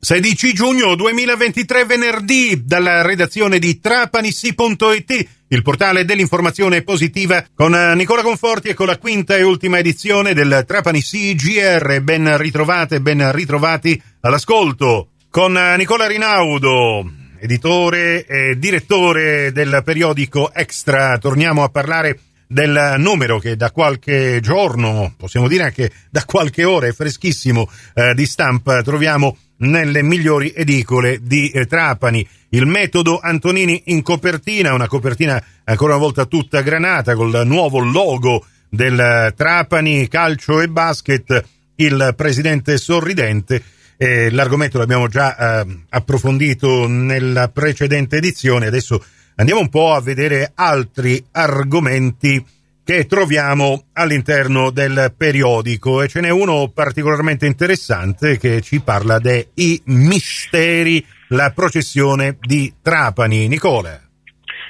16 giugno 2023 venerdì dalla redazione di trapanissi.it il portale dell'informazione positiva con Nicola Conforti e con la quinta e ultima edizione del Trapani CGR. Ben ritrovate, ben ritrovati all'ascolto con Nicola Rinaudo, editore e direttore del periodico Extra. Torniamo a parlare del numero che da qualche giorno, possiamo dire anche da qualche ora, è freschissimo eh, di stampa, troviamo nelle migliori edicole di eh, Trapani. Il metodo Antonini in copertina, una copertina ancora una volta tutta granata col nuovo logo del eh, Trapani calcio e basket, il presidente sorridente. Eh, l'argomento l'abbiamo già eh, approfondito nella precedente edizione, adesso andiamo un po' a vedere altri argomenti che troviamo all'interno del periodico e ce n'è uno particolarmente interessante che ci parla dei misteri, la processione di Trapani. Nicola.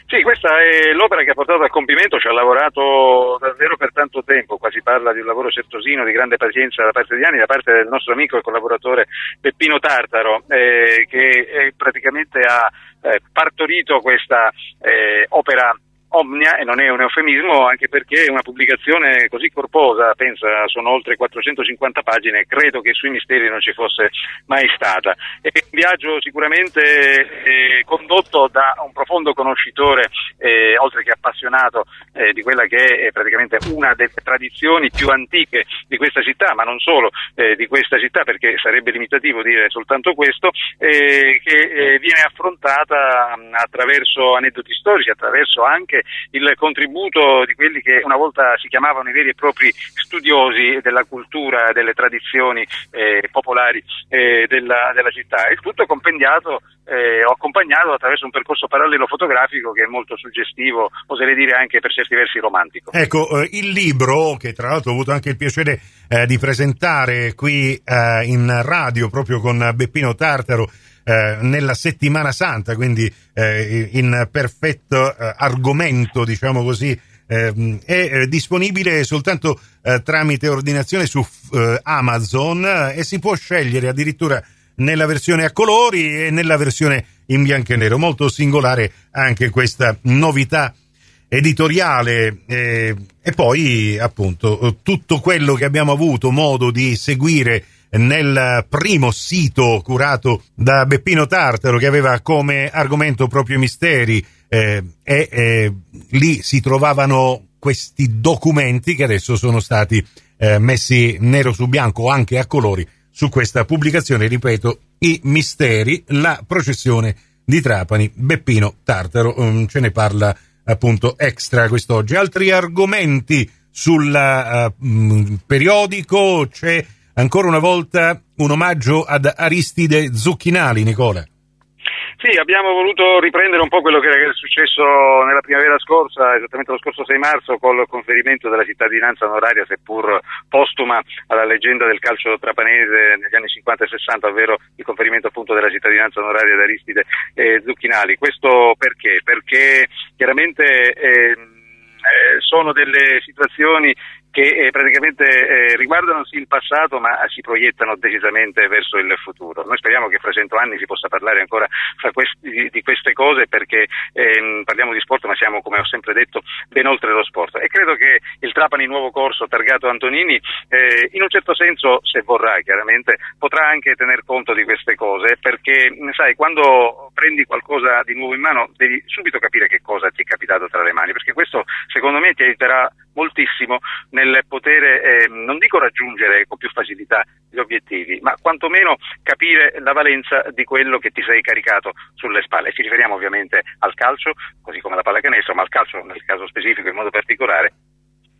Sì, questa è l'opera che ha portato a compimento, ci ha lavorato davvero per tanto tempo, qua si parla di un lavoro certosino, di grande pazienza da parte di Anni, da parte del nostro amico e collaboratore Peppino Tartaro, eh, che praticamente ha eh, partorito questa eh, opera omnia, e non è un eufemismo, anche perché una pubblicazione così corposa, pensa, sono oltre 450 pagine, credo che sui misteri non ci fosse mai stata. È un viaggio sicuramente eh, condotto da un profondo conoscitore, eh, oltre che appassionato, eh, di quella che è praticamente una delle tradizioni più antiche di questa città, ma non solo eh, di questa città, perché sarebbe limitativo dire soltanto questo, eh, che eh, viene affrontata attraverso aneddoti storici, attraverso anche anche il contributo di quelli che una volta si chiamavano i veri e propri studiosi della cultura, delle tradizioni eh, popolari eh, della, della, città. Il tutto compendiato eh, accompagnato attraverso un percorso parallelo fotografico che è molto suggestivo, oserei dire anche per certi versi romantico. Ecco, eh, il libro, che tra l'altro ho avuto anche il piacere eh, di presentare qui eh, in radio proprio con Beppino Tartaro, eh, nella settimana santa, quindi eh, in perfetto eh, argomento, diciamo così, ehm, è eh, disponibile soltanto eh, tramite ordinazione su Amazon e si può scegliere addirittura nella versione a colori e nella versione in bianco e nero. Molto singolare anche questa novità editoriale e poi appunto tutto quello che abbiamo avuto modo di seguire nel primo sito curato da Beppino Tartaro che aveva come argomento proprio i misteri eh, e eh, lì si trovavano questi documenti che adesso sono stati eh, messi nero su bianco anche a colori su questa pubblicazione, ripeto, i misteri, la processione di Trapani, Beppino Tartaro, um, ce ne parla appunto extra quest'oggi. Altri argomenti sul uh, periodico c'è ancora una volta un omaggio ad Aristide Zucchinali, Nicola. Sì, abbiamo voluto riprendere un po' quello che è successo nella primavera scorsa, esattamente lo scorso 6 marzo, col conferimento della cittadinanza onoraria, seppur postuma, alla leggenda del calcio trapanese negli anni 50 e 60, ovvero il conferimento appunto della cittadinanza onoraria ad Aristide eh, Zucchinali. Questo perché? Perché chiaramente eh, eh, sono delle situazioni che eh, praticamente eh, riguardano il passato ma si proiettano decisamente verso il futuro. Noi speriamo che fra cento anni si possa parlare ancora questi, di queste cose perché ehm, parliamo di sport ma siamo, come ho sempre detto, ben oltre lo sport e credo che il Trapani Nuovo Corso targato Antonini eh, in un certo senso, se vorrà chiaramente, potrà anche tener conto di queste cose perché sai, quando prendi qualcosa di nuovo in mano devi subito capire che cosa ti è capitato tra le mani perché questo secondo me ti aiuterà moltissimo nel poter, eh, non dico raggiungere con più facilità gli obiettivi, ma quantomeno capire la valenza di quello che ti sei caricato sulle spalle. Ci riferiamo ovviamente al calcio, così come alla pallacanestro, ma al calcio nel caso specifico in modo particolare,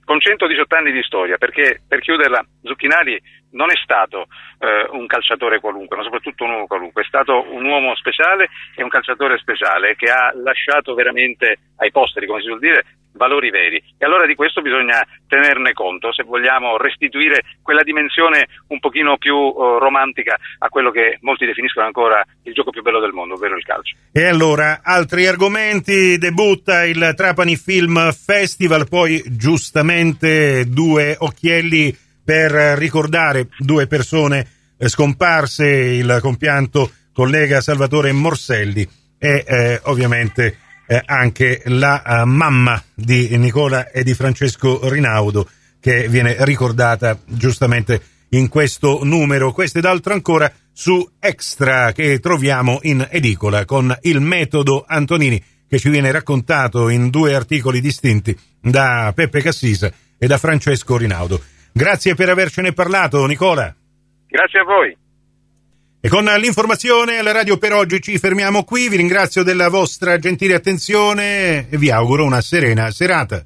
con 118 anni di storia, perché per chiuderla Zucchinari non è stato eh, un calciatore qualunque, ma soprattutto un uomo qualunque, è stato un uomo speciale e un calciatore speciale che ha lasciato veramente ai posteri, come si suol dire, valori veri. E allora di questo bisogna tenerne conto se vogliamo restituire quella dimensione un pochino più uh, romantica a quello che molti definiscono ancora il gioco più bello del mondo, ovvero il calcio. E allora, altri argomenti, debutta il Trapani Film Festival, poi giustamente due occhielli per ricordare due persone scomparse il compianto collega Salvatore Morselli e eh, ovviamente eh, anche la uh, mamma di Nicola e di Francesco Rinaudo che viene ricordata giustamente in questo numero. Questo ed altro ancora su Extra che troviamo in edicola con il metodo Antonini che ci viene raccontato in due articoli distinti da Peppe Cassisa e da Francesco Rinaudo. Grazie per avercene parlato, Nicola. Grazie a voi. E con l'informazione alla radio per oggi ci fermiamo qui. Vi ringrazio della vostra gentile attenzione e vi auguro una serena serata.